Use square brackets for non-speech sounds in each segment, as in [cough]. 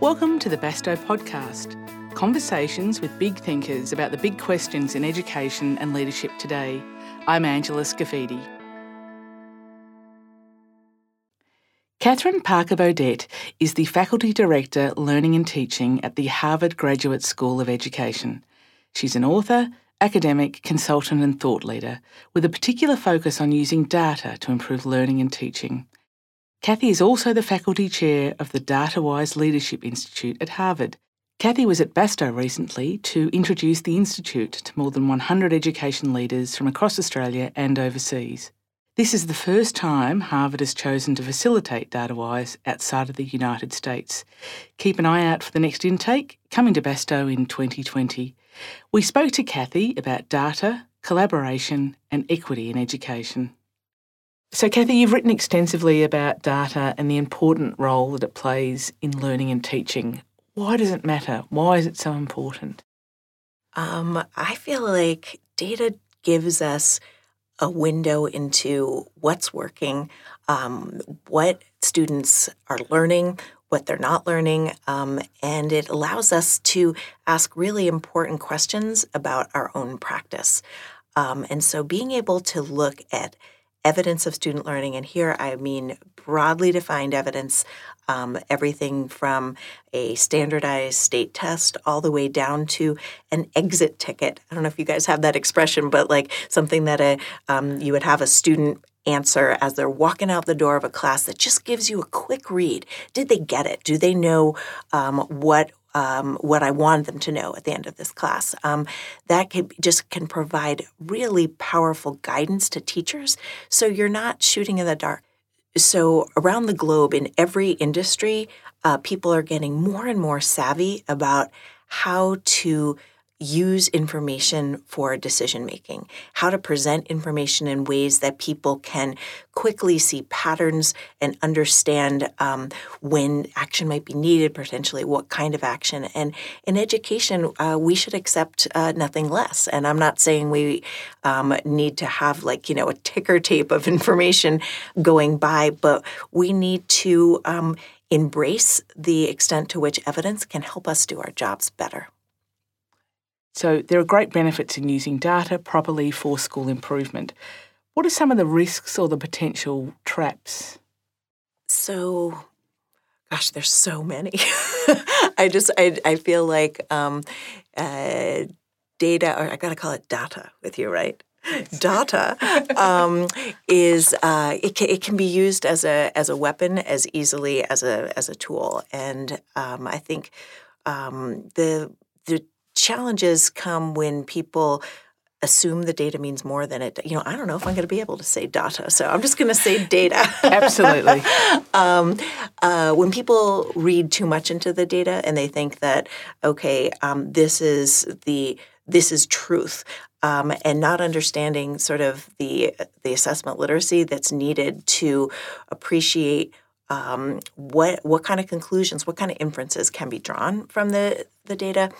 Welcome to the Bastow podcast conversations with big thinkers about the big questions in education and leadership today. I'm Angela Scafidi. Kathryn Parker Boudett is the Faculty Director Learning and Teaching at the Harvard Graduate School of Education. She's an author, academic, consultant, and thought leader with a particular focus on using data to improve learning and teaching. Kathy is also the faculty chair of the DataWise Leadership Institute at Harvard. Kathy was at Bastow recently to introduce the Institute to more than 100 education leaders from across Australia and overseas. This is the first time Harvard has chosen to facilitate DataWise outside of the United States. Keep an eye out for the next intake, coming to Bastow in 2020. We spoke to Kathy about data, collaboration, and equity in education. So, Kathy, you've written extensively about data and the important role that it plays in learning and teaching. Why does it matter? Why is it so important? Um, I feel like data gives us a window into what's working, um, what students are learning, what they're not learning, um, and it allows us to ask really important questions about our own practice. Um, and so being able to look at evidence of student learning, and here I mean broadly defined evidence, um, everything from a standardized state test all the way down to an exit ticket. I don't know if you guys have that expression, but like something that a um, you would have a student answer as they're walking out the door of a class that just gives you a quick read. Did they get it? Do they know um, what um, what I wanted them to know at the end of this class. Um, that can, just can provide really powerful guidance to teachers so you're not shooting in the dark. So, around the globe, in every industry, uh, people are getting more and more savvy about how to use information for decision making, how to present information in ways that people can quickly see patterns and understand um, when action might be needed, potentially what kind of action. And in education, uh, we should accept uh, nothing less. And I'm not saying we um, need to have like, you know, a ticker tape of [laughs] information going by, but we need to um, embrace the extent to which evidence can help us do our jobs better. So there are great benefits in using data properly for school improvement. What are some of the risks or the potential traps? So, gosh, there's so many. [laughs] I just I, I feel like um, uh, data, or I got to call it data with you, right? data um, is uh, it, can, it can be used as a as a weapon as easily as a as a tool, and um, I think um, the the challenges come when people assume the data means more than it. You know, I don't know if I'm going to be able to say data, so I'm just going to say data. [laughs] Absolutely. um, uh, when people read too much into the data and they think that okay, um, this is the this is truth. Um, and not understanding sort of the the assessment literacy that's needed to appreciate um, what what kind of conclusions, what kind of inferences can be drawn from the the data.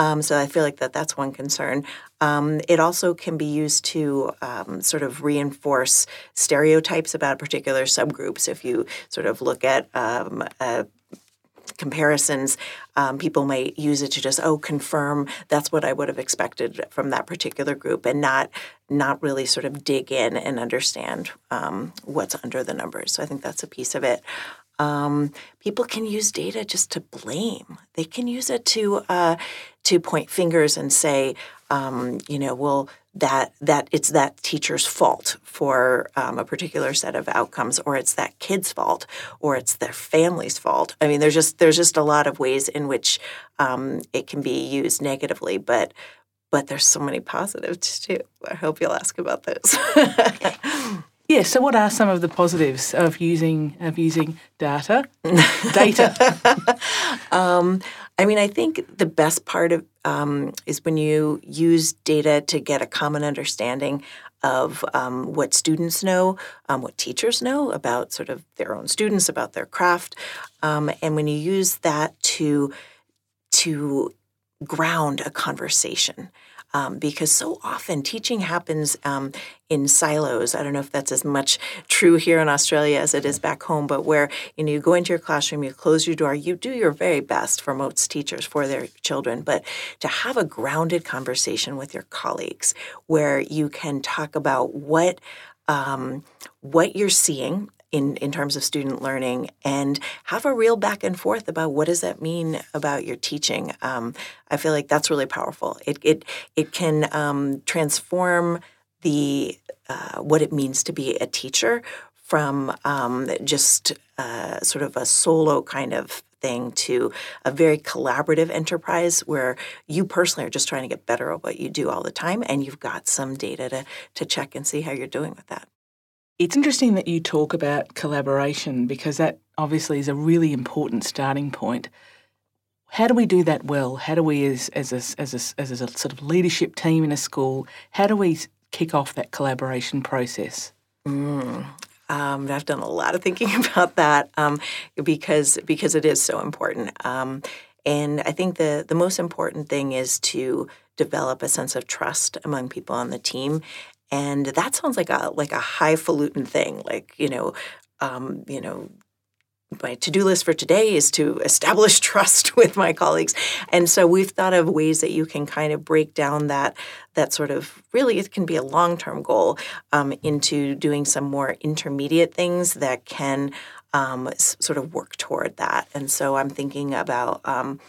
Um, so I feel like that that's one concern. Um, it also can be used to um, sort of reinforce stereotypes about particular subgroups. If you sort of look at um, uh, comparisons, um, people might use it to just oh confirm that's what I would have expected from that particular group, and not not really sort of dig in and understand um, what's under the numbers. So I think that's a piece of it. Um, people can use data just to blame. They can use it to uh, to point fingers and say, um, you know, well, that that it's that teacher's fault for um, a particular set of outcomes, or it's that kid's fault, or it's their family's fault. I mean, there's just there's just a lot of ways in which um, it can be used negatively, but but there's so many positives too. I hope you'll ask about those. [laughs] Yeah. So, what are some of the positives of using of using data? [laughs] data. [laughs] um, I mean, I think the best part of um, is when you use data to get a common understanding of um, what students know, um, what teachers know about sort of their own students, about their craft, um, and when you use that to to ground a conversation. Um, because so often teaching happens um, in silos. I don't know if that's as much [laughs] true here in Australia as it is back home, but where you know you go into your classroom, you close your door, you do your very best for most teachers for their children, but to have a grounded conversation with your colleagues where you can talk about what um, what you're seeing in, in terms of student learning and have a real back and forth about what does that mean about your teaching. Um, I feel like that's really powerful. It it it can um, transform the uh, what it means to be a teacher from um, just uh, sort of a solo kind of thing to a very collaborative enterprise where you personally are just trying to get better at what you do all the time and you've got some data to, to check and see how you're doing with that. It's interesting that you talk about collaboration because that obviously is a really important starting point. How do we do that well? How do we, as, as, a, as, a, as a sort of leadership team in a school, how do we kick off that collaboration process? Mm, um, I've done a lot of thinking [laughs] about that um, because because it is so important. Um, and I think the the most important thing is to develop a sense of trust among people on the team. And that sounds like a like a highfalutin thing, like you know, um, you know, my to-do list for today is to establish [laughs] trust with my colleagues. And so we've thought of ways that you can kind of break down that that sort of really it can be a long-term goal um, into doing some more intermediate things that can um, s- sort of work toward that. And so i'm thinking about um,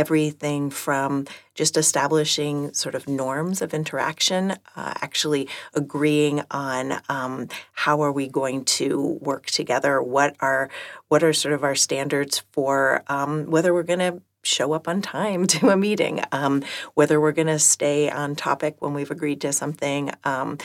everything from just establishing sort of norms of interaction, uh, actually agreeing on um, how are we going to work together, what are what are sort of our standards for um, whether we're going to show up on time [laughs] to a meeting, um, whether we're going to stay on topic when we've agreed to something. Um,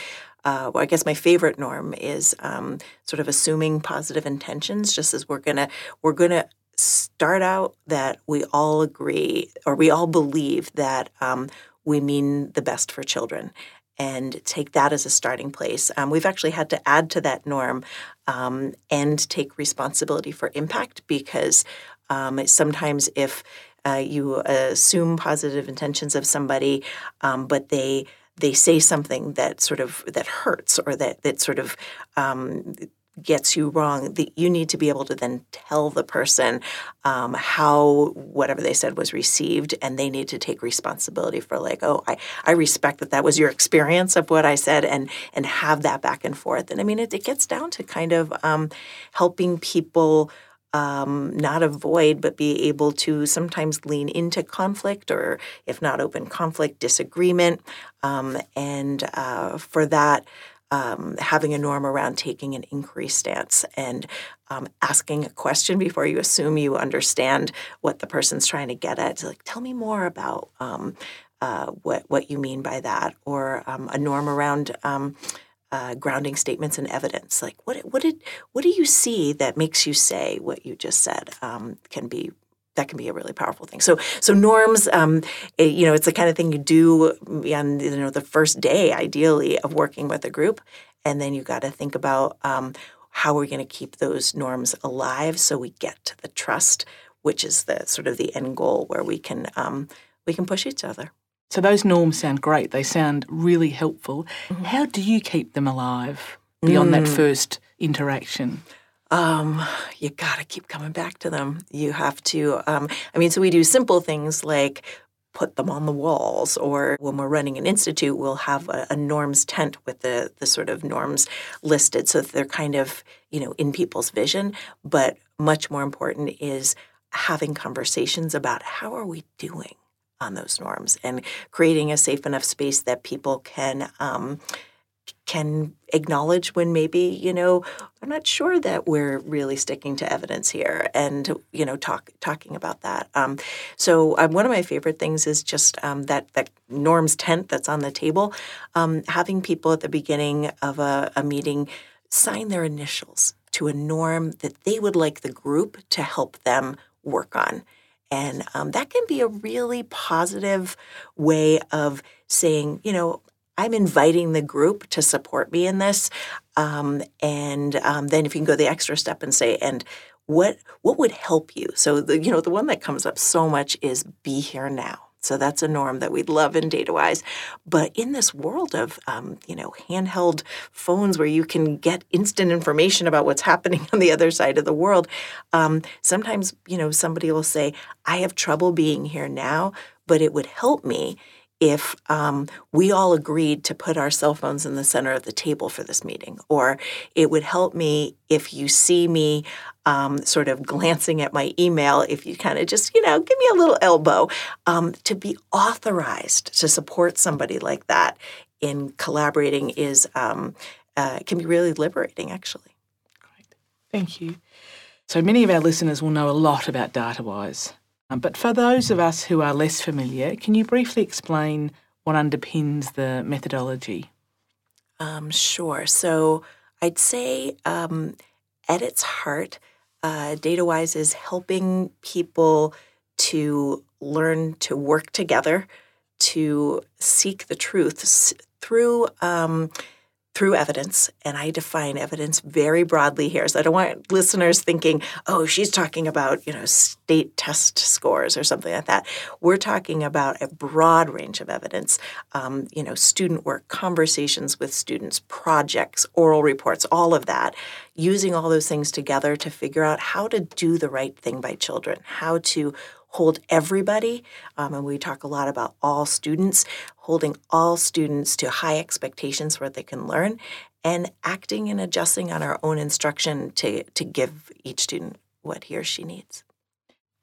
uh, well, I guess my favorite norm is um, sort of assuming positive intentions, just as we're gonna we're gonna start out that we all agree or we all believe that um, we mean the best for children and take that as a starting place. Um, we've actually had to add to that norm um, and take responsibility for impact because um, sometimes if uh, you assume positive intentions of somebody, um, but they they say something that sort of that hurts or that that sort of um, gets you wrong, that you need to be able to then tell the person um, how whatever they said was received, and they need to take responsibility for like, oh, I, I respect that that was your experience of what I said, and and have that back and forth. And I mean, it, it gets down to kind of um, helping people. Um, not avoid, but be able to sometimes lean into conflict, or if not open conflict, disagreement. Um, and uh, for that, um, having a norm around taking an inquiry stance and um, asking a question before you assume you understand what the person's trying to get at. like, tell me more about um, uh, what what you mean by that, or um, a norm around. Um, uh, grounding statements and evidence, like what what did what do you see that makes you say what you just said, um, can be that can be a really powerful thing. So, so norms, um, it, you know, it's the kind of thing you do on you know the first day, ideally, of working with a group, and then you got to think about um, how we're going to keep those norms alive, so we get to the trust, which is the sort of the end goal where we can um, we can push each other. So those norms sound great. They sound really helpful. Mm-hmm. How do you keep them alive beyond mm. that first interaction? Um, you got to keep coming back to them. You have to, um, I mean, so we do simple things like put them on the walls, or when we're running an institute, we'll have a, a norms tent with the, the sort of norms listed so that they're kind of, you know, in people's vision. But much more important is having conversations about how are we doing on those norms and creating a safe enough space that people can um, can acknowledge when maybe you know i'm not sure that we're really sticking to evidence here and you know talk talking about that. Um, so um, one of my favorite things is just um, that that norms tent that's on the table um, having people at the beginning of a, a meeting sign their initials to a norm that they would like the group to help them work on. And um, that can be a really positive way of saying, you know, I'm inviting the group to support me in this. Um, and um, then if you can go the extra step and say, and what what would help you? So the you know the one that comes up so much is be here now. So that's a norm that we love in DataWise. But in this world of, um, you know, handheld phones where you can get instant information about what's [laughs] happening on the other side of the world, um, sometimes, you know, somebody will say, I have trouble being here now, but it would help me if um, we all agreed to put our cell phones in the center of the table for this meeting, or it would help me if you see me um, sort of glancing at my email, if you kind of just, you know, give me a little elbow, um, to be authorized to support somebody like that in collaborating is um, uh, can be really liberating, actually. Great, thank you. So many of our listeners will know a lot about DataWise. Um, but for those of us who are less familiar, can you briefly explain what underpins the methodology? Um, sure. So I'd say um, at its heart, uh, DataWise is helping people to learn to work together, to seek the truth through um, through evidence, and I define evidence very broadly here. So I don't want listeners thinking, oh, she's talking about, you know, state test scores or something like that. We're talking about a broad range of evidence, um, you know, student work, conversations with students, projects, oral reports, all of that, using all those things together to figure out how to do the right thing by children, how to hold everybody, um, and we talk a lot about all students, holding all students to high expectations for what they can learn, and acting and adjusting on our own instruction to, to give each student what he or she needs.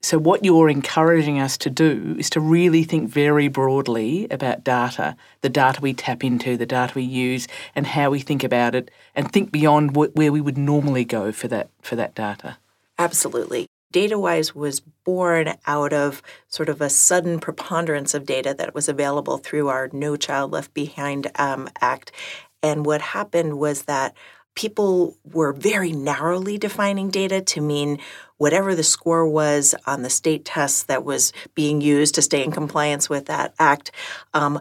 So, what you're encouraging us to do is to really think very broadly about data, the data we tap into, the data we use, and how we think about it, and think beyond where we would normally go for that for that data. Absolutely. DataWise was born out of sort of a sudden preponderance of data that was available through our No Child Left Behind um, Act. And what happened was that people were very narrowly defining data to mean whatever the score was on the state test that was being used to stay in compliance with that act. Um,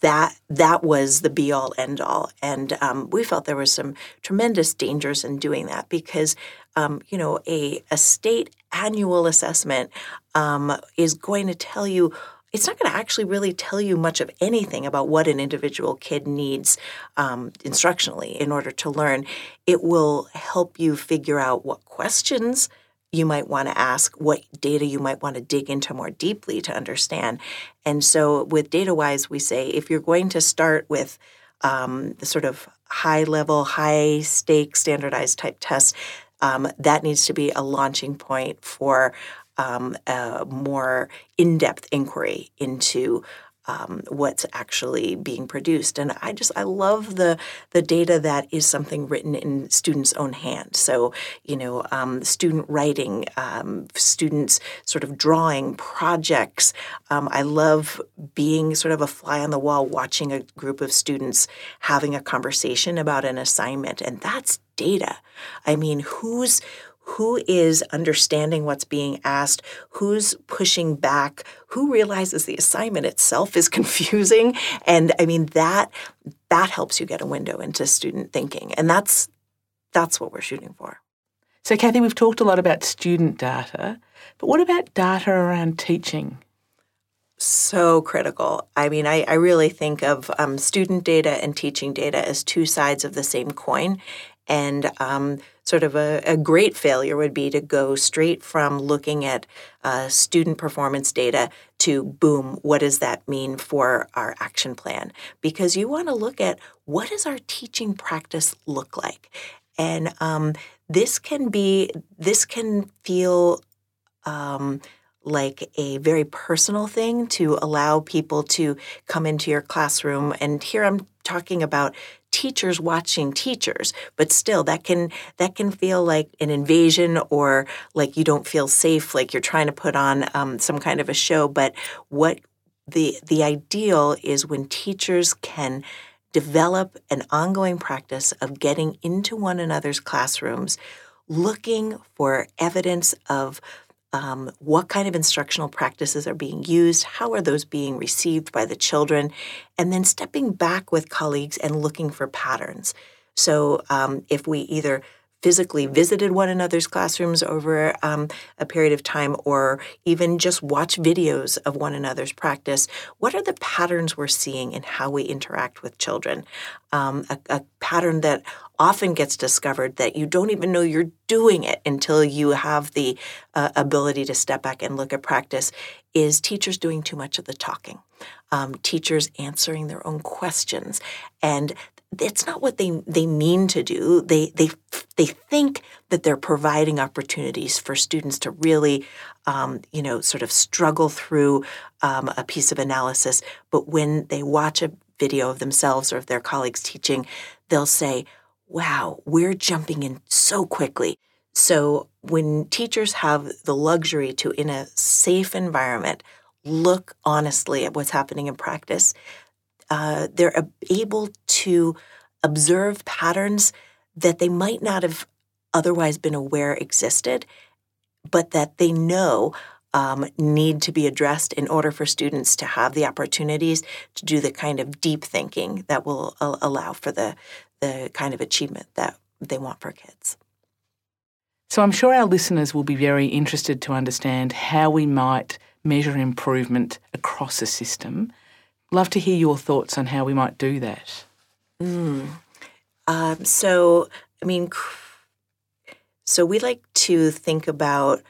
that that was the be all end all, and um, we felt there was some tremendous dangers in doing that because um, you know a a state annual assessment um, is going to tell you it's not going to actually really tell you much of anything about what an individual kid needs um, instructionally in order to learn. It will help you figure out what questions you might want to ask, what data you might want to dig into more deeply to understand. And so with DataWise, we say if you're going to start with um, the sort of high level, high stake standardized type tests, um, that needs to be a launching point for um, a more in depth inquiry into um, what's actually being produced. And I just I love the the data that is something written in students' own hand. So you know, um, student writing, um, students sort of drawing projects. Um, I love being sort of a fly on the wall, watching a group of students having a conversation about an assignment, and that's data. I mean, who's who is understanding what's being asked, who's pushing back, who realizes the assignment itself is [laughs] confusing. And I mean that that helps you get a window into student thinking. And that's that's what we're shooting for. So Kathy, we've talked a lot about student data, but what about data around teaching? so critical. I mean, I, I really think of um, student data and teaching data as two sides of the same coin. And um, sort of a, a, great failure would be to go straight from looking at uh, student performance data to boom, what does that mean for our action plan? Because you want to look at what does our teaching practice look like? And um, this can be, this can feel um, like a very personal thing to allow people to come into your classroom. And here I'm talking about teachers watching teachers but still that can that can feel like an invasion or like you don't feel safe like you're trying to put on um, some kind of a show. But what the the ideal is when teachers can develop an ongoing practice of getting into one another's classrooms looking for evidence of um, what kind of instructional practices are being used, how are those being received by the children, and then stepping back with colleagues and looking for patterns. So um, if we either physically visited one another's classrooms over um, a period of time or even just watch videos of one another's practice, what are the patterns we're seeing in how we interact with children? Um, a, a pattern that often gets discovered that you don't even know you're doing it until you have the uh, ability to step back and look at practice is teachers doing too much of the talking, um, teachers answering their own questions, and it's not what they they mean to do. They they they think that they're providing opportunities for students to really, um, you know, sort of struggle through um, a piece of analysis. But when they watch a video of themselves or of their colleagues teaching, they'll say, "Wow, we're jumping in so quickly." So when teachers have the luxury to, in a safe environment, look honestly at what's happening in practice, uh, they're able to observe patterns that they might not have otherwise been aware existed, but that they know um, need to be addressed in order for students to have the opportunities to do the kind of deep thinking that will uh, allow for the the kind of achievement that they want for kids. So I'm sure our listeners will be very interested to understand how we might measure improvement across a system. Love to hear your thoughts on how we might do that. Mm. Um, so, I mean, so we like to think about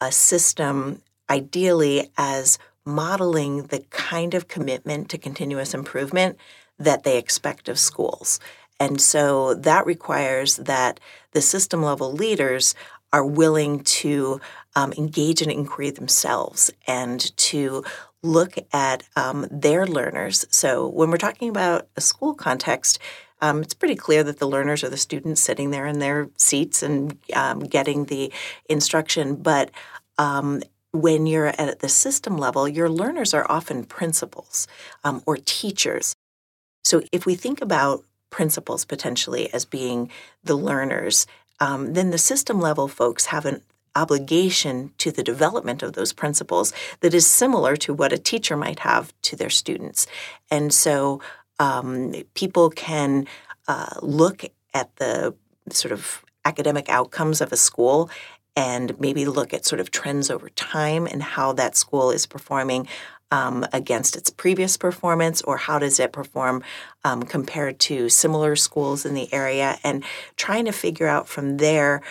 a system ideally as modeling the kind of commitment to continuous improvement that they expect of schools. And so that requires that the system level leaders are willing to um, engage in inquiry themselves and to look at um, their learners. So when we're talking about a school context, um, it's pretty clear that the learners are the students sitting there in their seats and um, getting the instruction. But um, when you're at the system level, your learners are often principals um, or teachers. So if we think about principals potentially as being the learners, um, then the system level folks have an obligation to the development of those principals that is similar to what a teacher might have to their students. And so um, people can uh, look at the sort of academic outcomes of a school and maybe look at sort of trends over time and how that school is performing um, against its previous performance, or how does it perform um, compared to similar schools in the area, and trying to figure out from there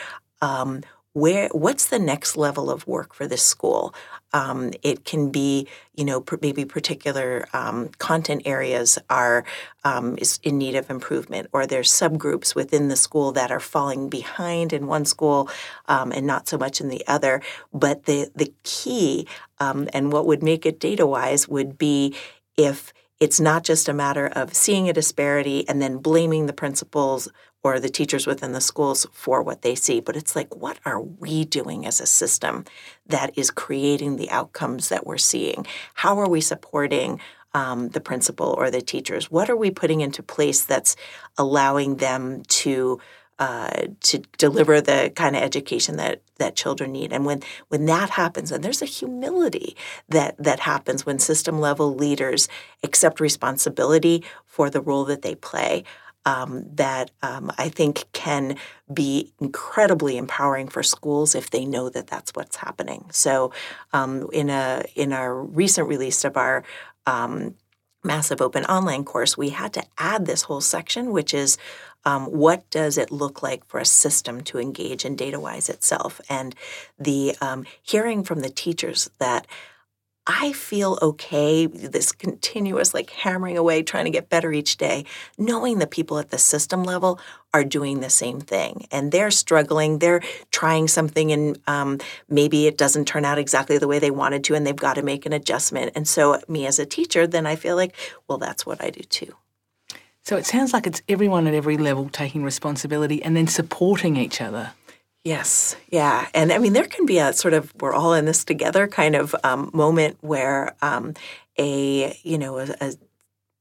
um, where what's the next level of work for this school. Um, it can be, you know, maybe particular um, content areas are um, is in need of improvement, or there's subgroups within the school that are falling behind in one school um, and not so much in the other. But the the key um, and what would make it data wise would be if it's not just a matter of seeing a disparity and then blaming the principals or the teachers within the schools for what they see, but it's like, what are we doing as a system that is creating the outcomes that we're seeing? How are we supporting um, the principal or the teachers? What are we putting into place that's allowing them to uh, to deliver the kind of education that that children need. And when when that happens, and there's a humility that that happens when system level leaders accept responsibility for the role that they play. Um, that um, I think can be incredibly empowering for schools if they know that that's what's happening. So, um, in a in our recent release of our um, massive open online course, we had to add this whole section, which is um, what does it look like for a system to engage in DataWise itself? And the um, hearing from the teachers that I feel okay, this continuous like hammering away, trying to get better each day, knowing the people at the system level are doing the same thing and they're struggling, they're trying something and um, maybe it doesn't turn out exactly the way they wanted to and they've got to make an adjustment. And so, me as a teacher, then I feel like, well, that's what I do too. So it sounds like it's everyone at every level taking responsibility and then supporting each other. Yes, yeah. And I mean, there can be a sort of we're all in this together kind of um, moment where um, a, you know, a, a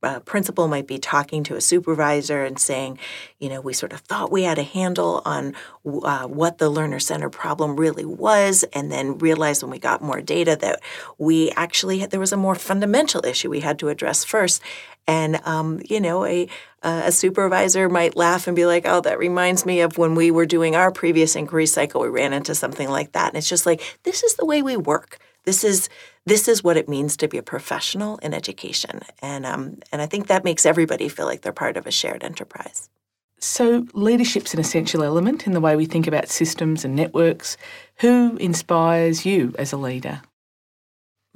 uh, principal might be talking to a supervisor and saying, you know, we sort of thought we had a handle on uh, what the learner center problem really was, and then realized when we got more data that we actually had, there was a more fundamental issue we had to address first. And um, you know, a a supervisor might laugh and be like, "Oh, that reminds me of when we were doing our previous inquiry cycle. We ran into something like that." And it's just like this is the way we work. This is this is what it means to be a professional in education, and um, and I think that makes everybody feel like they're part of a shared enterprise. So, leadership's an essential element in the way we think about systems and networks. Who inspires you as a leader?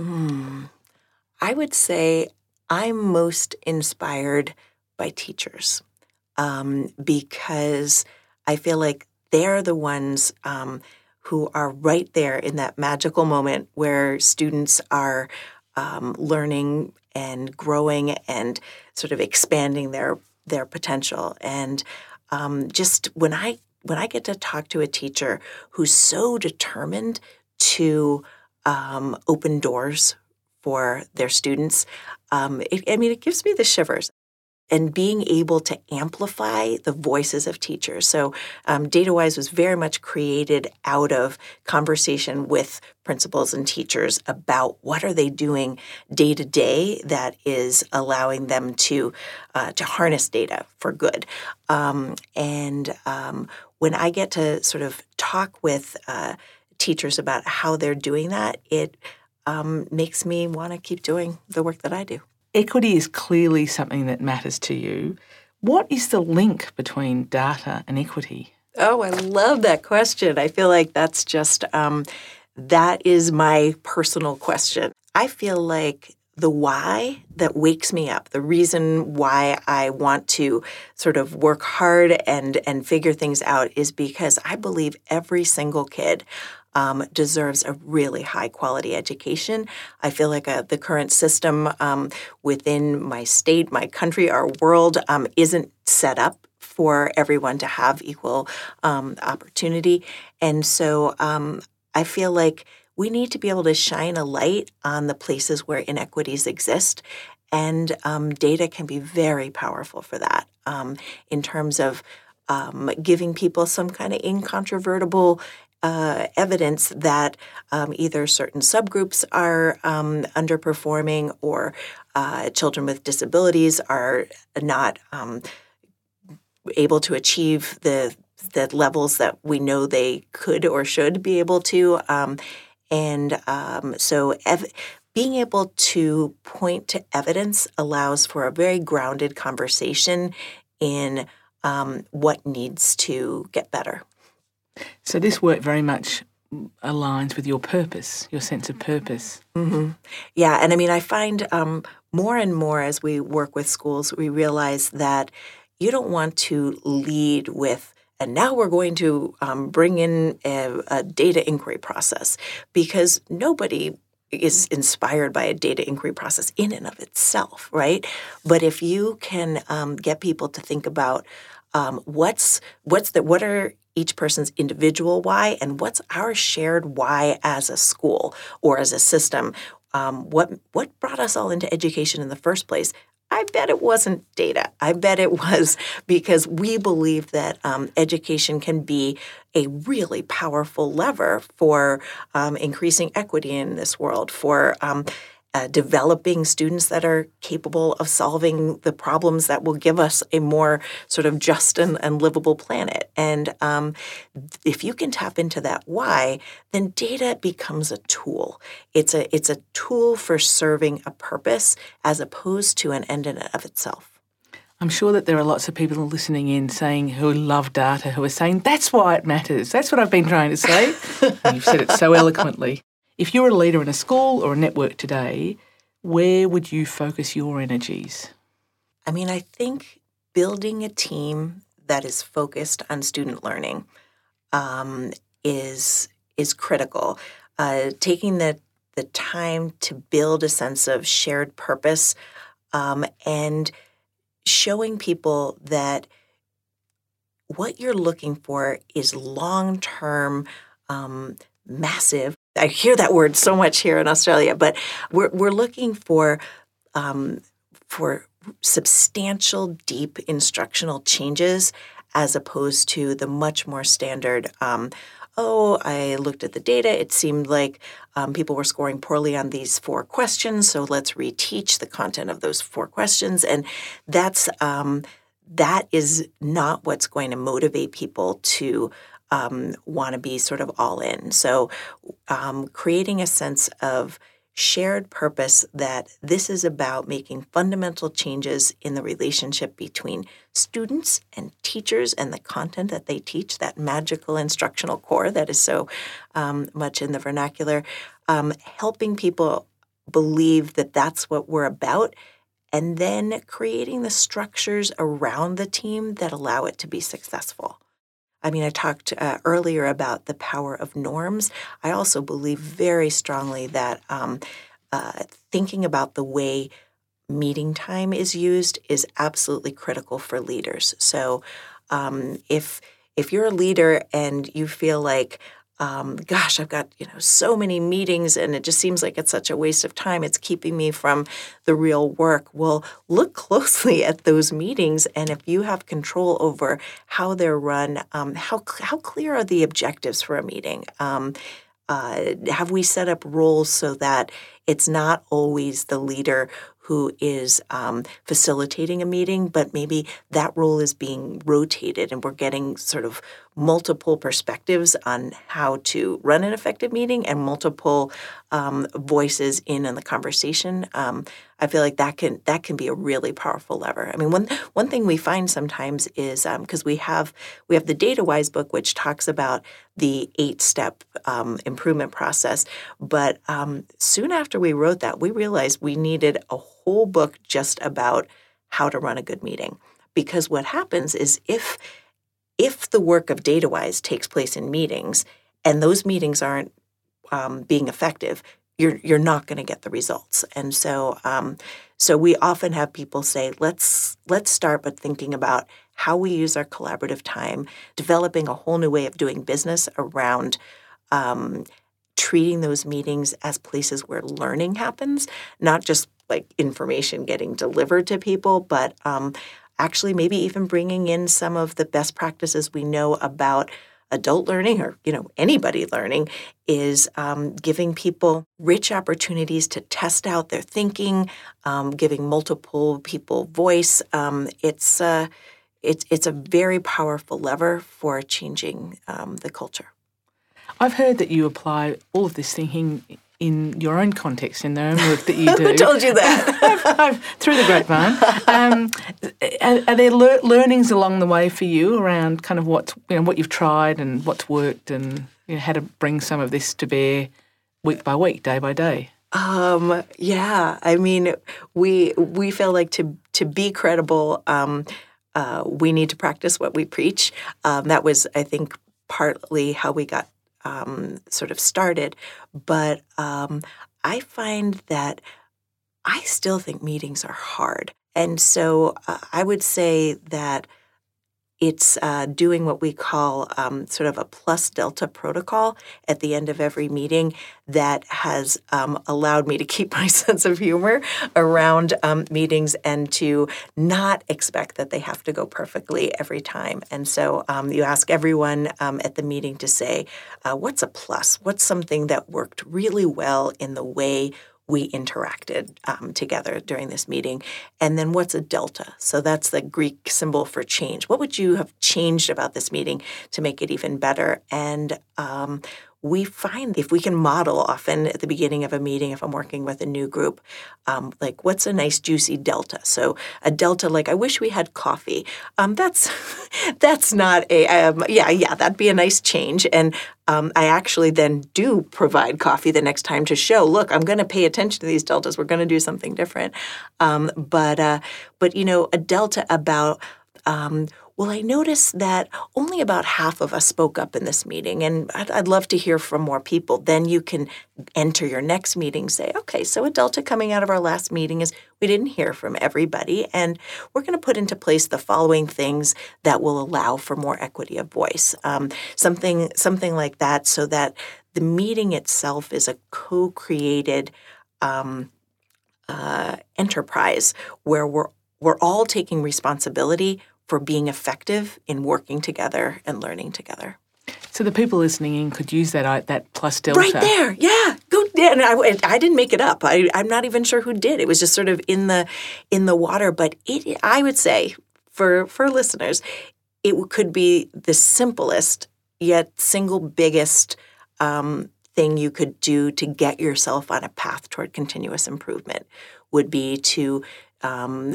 Mm, I would say I'm most inspired by teachers um, because I feel like they're the ones um, who are right there in that magical moment where students are um, learning and growing and sort of expanding their their potential. And um, just when I when I get to talk to a teacher who's so determined to um, open doors for their students. Um, it, I mean, it gives me the shivers. And being able to amplify the voices of teachers. So, um, DataWise was very much created out of conversation with principals and teachers about what are they doing day to day that is allowing them to uh, to harness data for good. Um, and um, when I get to sort of talk with uh, teachers about how they're doing that, it um, makes me want to keep doing the work that I do. Equity is clearly something that matters to you. What is the link between data and equity? Oh, I love that question. I feel like that's just, um, that is my personal question. I feel like the why that wakes me up, the reason why I want to sort of work hard and and figure things out is because I believe every single kid um, deserves a really high quality education. I feel like uh, the current system um, within my state, my country, our world um, isn't set up for everyone to have equal um, opportunity. And so um, I feel like we need to be able to shine a light on the places where inequities exist. And um, data can be very powerful for that in terms of um, giving people some kind of incontrovertible uh, evidence that um, either certain subgroups are um, underperforming or uh, children with disabilities are not um, able to achieve the the levels that we know they could or should be able to. Um, and um, so, ev- being able to point to evidence allows for a very grounded conversation in um, what needs to get better. So this work very much aligns with your purpose, your sense of purpose. Mm-hmm. Yeah, and I mean, I find um, more and more as we work with schools, we realize that you don't want to lead with and now we're going to um, bring in a, a, data inquiry process because nobody is inspired by a data inquiry process in and of itself, right? But if you can um, get people to think about um, what's what's the what are each person's individual why and what's our shared why as a school or as a system. Um, what what brought us all into education in the first place? I bet it wasn't data. I bet it was [laughs] because we believe that um, education can be a really powerful lever for um, increasing equity in this world, for um, uh, developing students that are capable of solving the problems that will give us a more sort of just and, and livable planet. And um, if you can tap into that why, then data becomes a tool. It's a it's a tool for serving a purpose as opposed to an end in and of itself. I'm sure that there are lots of people listening in saying who love data who are saying that's why it matters. That's what I've been trying to say. [laughs] you've said it so eloquently. If you're a leader in a school or a network today, where would you focus your energies? I mean, I think building a team that is focused on student learning um, is is critical. Uh, taking the the time to build a sense of shared purpose um, and showing people that what you're looking for is long term, um, massive I hear that word so much here in Australia, but we're we're looking for um, for substantial, deep instructional changes as opposed to the much more standard. Um, oh, I looked at the data. It seemed like um, people were scoring poorly on these four questions, so let's reteach the content of those four questions. And that's um, that is not what's going to motivate people to um, want to be sort of all in. So, um, creating a sense of shared purpose that this is about making fundamental changes in the relationship between students and teachers and the content that they teach, that magical instructional core that is so um, much in the vernacular, um, helping people believe that that's what we're about. And then creating the structures around the team that allow it to be successful. I mean, I talked uh, earlier about the power of norms. I also believe very strongly that um, uh, thinking about the way meeting time is used is absolutely critical for leaders. So, um, if if you're a leader and you feel like um, gosh, I've got you know so many meetings, and it just seems like it's such a waste of time. It's keeping me from the real work. Well, look [laughs] closely at those meetings, and if you have control over how they're run, um, how how clear are the objectives for a meeting? Um, uh, have we set up roles so that it's not always the leader who is um, facilitating a meeting, but maybe that role is being rotated and we're getting sort of multiple perspectives on how to run an effective meeting and multiple um, voices in in the conversation. Um, I feel like that can that can be a really powerful lever. I mean, one one thing we find sometimes is because um, we have we have the DataWise book, which talks about the eight step um, improvement process, but um, soon after we wrote that, we realized we needed a whole book just about how to run a good meeting. Because what happens is if if the work of DataWise takes place in meetings and those meetings aren't um, being effective, you're you're not going to get the results. And so um, so we often have people say, let's let's start by thinking about how we use our collaborative time, developing a whole new way of doing business around um, treating those meetings as places where learning happens, not just like information getting delivered to people, but um, actually maybe even bringing in some of the best practices we know about adult learning or you know anybody learning is um, giving people rich opportunities to test out their thinking um, giving multiple people voice. Um, it's uh, it's it's a very powerful lever for changing um, the culture. I've heard that you apply all of this thinking in your own context, in their own work that you [laughs] do. Who told you that? [laughs] through the grapevine. Um, are, are, there le- learnings along the way for you around kind of what you know what you've tried and what's worked, and you know, how to bring some of this to bear week by week, day by day? Um, yeah, I mean, we we feel like to to be credible, um, uh, we need to practice what we preach. Um, that was, I think, partly how we got um, sort of started. But um, I find that I still think meetings are hard. And so uh, I would say that it's uh, doing what we call um, sort of a plus delta protocol at the end of every meeting that has um, allowed me to keep [laughs] my sense of humor around um, meetings and to not expect that they have to go perfectly every time. And so um, you ask everyone um, at the meeting to say, uh, what's a plus? What's something that worked really well in the way we interacted um, together during this meeting. And then what's a delta? So that's the Greek symbol for change. What would you have changed about this meeting to make it even better? And um, we find if we can model often at the beginning of a meeting, if I'm working with a new group, um, like what's a nice juicy delta? So a delta, like I wish we had coffee. Um, that's [laughs] that's not a um, yeah yeah that'd be a nice change. And um, I actually then do provide coffee the next time to show. Look, I'm going to pay attention to these deltas. We're going to do something different. Um, but uh, but you know a delta about um, well, I noticed that only about half of us spoke up in this meeting, and I'd, I'd, love to hear from more people. Then you can enter your next meeting, say, okay, so a delta coming out of our last meeting is we didn't hear from everybody, and we're going to put into place the following things that will allow for more equity of voice. Um, something, something like that, so that the meeting itself is a co created um, uh, enterprise where we're we're all taking responsibility for being effective in working together and learning together. So the people listening in could use that that plus delta right there. Yeah, go. And I, I didn't make it up. I, I'm not even sure who did. It was just sort of in the in the water. But it, I would say, for for listeners, it could be the simplest yet single biggest um, thing you could do to get yourself on a path toward continuous improvement would be to um,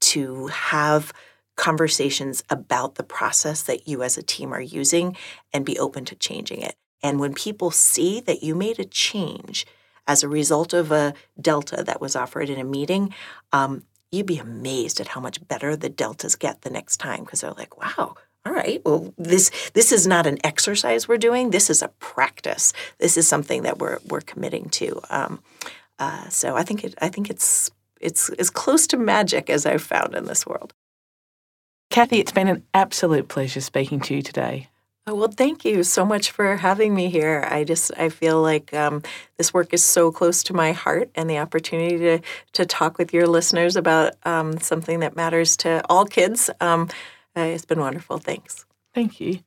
to have conversations about the process that you as a team are using and be open to changing it. And when people see that you made a change as a result of a delta that was offered in a meeting, um, you'd be amazed at how much better the deltas get the next time because they're like, wow, all right, well, this this is not an exercise we're doing. This is a practice. This is something that we're we're committing to. Um, uh, so I think it I think it's it's as close to magic as I've found in this world. Kathy, it's been an absolute pleasure speaking to you today. Oh, well, thank you so much for having me here. I just I feel like um, this work is so close to my heart, and the opportunity to to talk with your listeners about um, something that matters to all kids. Um, uh, it's been wonderful. Thanks. Thank you.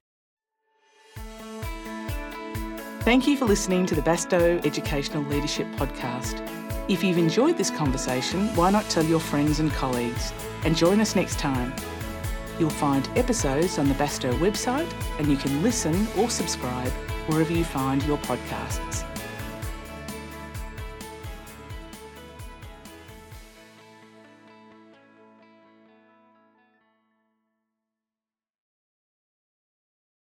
Thank you for listening to the Bastow Educational Leadership Podcast. If you've enjoyed this conversation, why not tell your friends and colleagues and join us next time? You'll find episodes on the Bastow website and you can listen or subscribe wherever you find your podcasts.